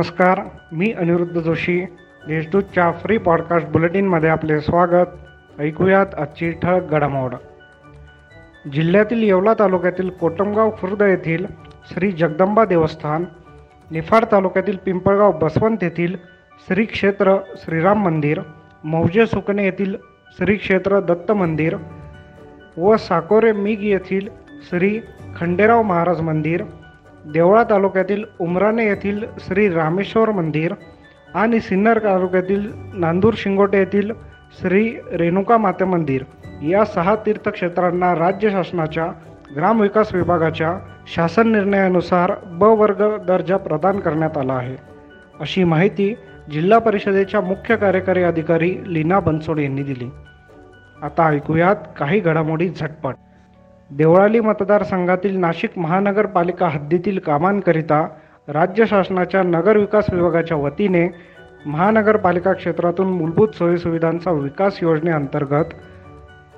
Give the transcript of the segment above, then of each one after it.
नमस्कार मी अनिरुद्ध जोशी. देशदूतच्या फ्री पॉडकास्ट बुलेटिनमध्ये आपले स्वागत. ऐकूयात आजची ठळक घडामोड. जिल्ह्यातील येवला तालुक्यातील कोटमगाव खुर्द येथील श्री जगदंबा देवस्थान निफाड तालुक्यातील पिंपळगाव बसवंत येथील श्री क्षेत्र श्रीराम मंदिर मौजे सुकणे येथील श्री क्षेत्र दत्त मंदिर व साकोरे मिग येथील श्री खंडेराव महाराज मंदिर देवळा तालुक्यातील उमराणे येथील श्री रामेश्वर मंदिर आणि सिन्नर तालुक्यातील नांदूर शिंगोटे येथील श्री रेणुका माते मंदिर या सहा तीर्थक्षेत्रांना राज्य शासनाच्या ग्रामविकास विभागाच्या शासन निर्णयानुसार ब वर्ग दर्जा प्रदान करण्यात आला आहे. अशी माहिती जिल्हा परिषदेच्या मुख्य कार्यकारी अधिकारी लीना बनसोड यांनी दिली. आता ऐकूयात काही घडामोडी झटपट. देवळाली मतदारसंघातील नाशिक महानगरपालिका हद्दीतील कामांकरिता राज्य शासनाच्या नगर विकास विभागाच्या वतीने महानगरपालिका क्षेत्रातून मूलभूत सोयीसुविधांचा विकास योजनेअंतर्गत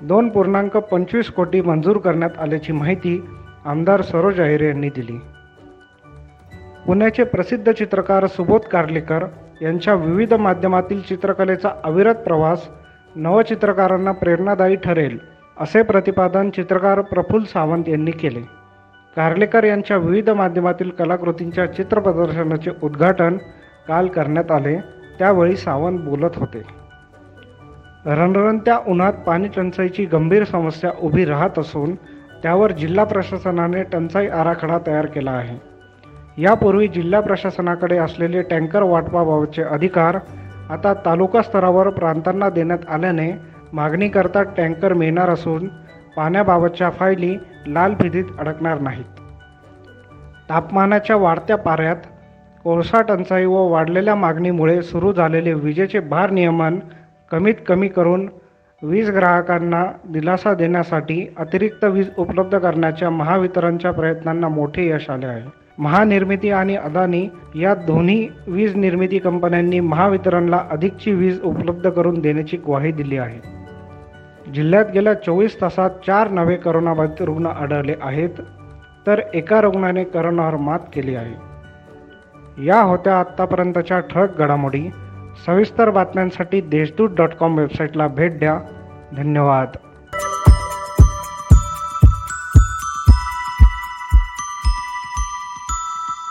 दोन पूर्णांक पंचवीस कोटी मंजूर करण्यात आल्याची माहिती आमदार सरोज अहिरे यांनी दिली. पुण्याचे प्रसिद्ध चित्रकार सुबोध कार्लेकर यांच्या विविध माध्यमातील चित्रकलेचा अविरत प्रवास नवचित्रकारांना प्रेरणादायी ठरेल असे प्रतिपादन चित्रकार प्रफुल्ल सावंत यांनी केले. कार्लेकर यांच्या विविध माध्यमातील कलाकृतींच्या चित्र प्रदर्शनाचे उद्घाटन काल करण्यात आले त्यावेळी सावंत बोलत होते. रणरणत्या उन्हात पाणी टंचाईची गंभीर समस्या उभी राहत असून त्यावर जिल्हा प्रशासनाने टंचाई आराखडा तयार केला आहे. यापूर्वी जिल्हा प्रशासनाकडे असलेले टँकर वाटपाबाबतचे अधिकार आता तालुका स्तरावर प्रांतांना देण्यात आल्याने मागणीकरता टँकर मिळणार असून पाण्याबाबतच्या फायली लाल फितीत अडकणार नाहीत. तापमानाच्या वाढत्या पाऱ्यात कोळसा टंचाई व वाढलेल्या मागणीमुळे सुरू झालेले विजेचे भार नियमन कमीत कमी करून वीज ग्राहकांना दिलासा देण्यासाठी अतिरिक्त वीज उपलब्ध करण्याच्या महावितरणच्या प्रयत्नांना मोठे यश आले आहे. महानिर्मिती आणि अदानी या दोन्ही वीज निर्मिती कंपन्यांनी महावितरणला अधिकची वीज उपलब्ध करून देण्याची ग्वाही दिली आहे. जिल्ह्यात गेल्या चोवीस तासात चार नवे करोनाबाधित रुग्ण आढळले आहेत तर एका रुग्णाने करोनावर मात केली आहे. या होत्या आत्तापर्यंतच्या ठळक घडामोडी. सविस्तर बातम्यांसाठी देशदूत डॉट कॉम वेबसाईटला भेट द्या. धन्यवाद.